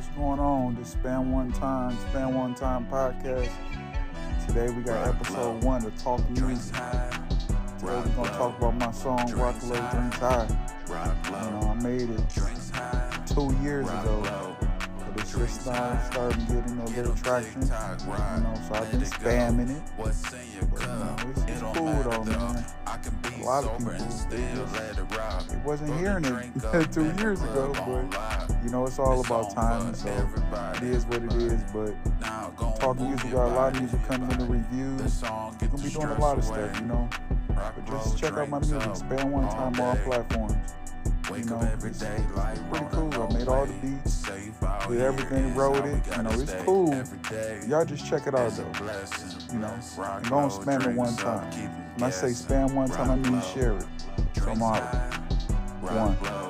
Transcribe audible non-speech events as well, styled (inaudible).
what's going on? This Spam One Time, Spam One Time podcast. Today we got episode one to talk music. Today we're gonna talk about my song Rock Low Drinks High. You know, I made it two years ago, but it's just now starting getting a little traction. You know, so I've been spamming it. But, you know, it's, it's cool though, man. A lot of people they just, they wasn't hearing (laughs) it two years ago, but you know, it's all about timing, so it is what it is. But talking music, got a lot of music coming in the reviews. We're gonna be doing a lot of stuff, you know. But just check out my music, Spend One Time, all platforms. You know, it's pretty cool. I made all the beats, did everything, wrote it. You know, it's cool. Y'all just check it out though. You know, and go and spam it one time. When I say spam one time, I mean share it. So I'm out. One.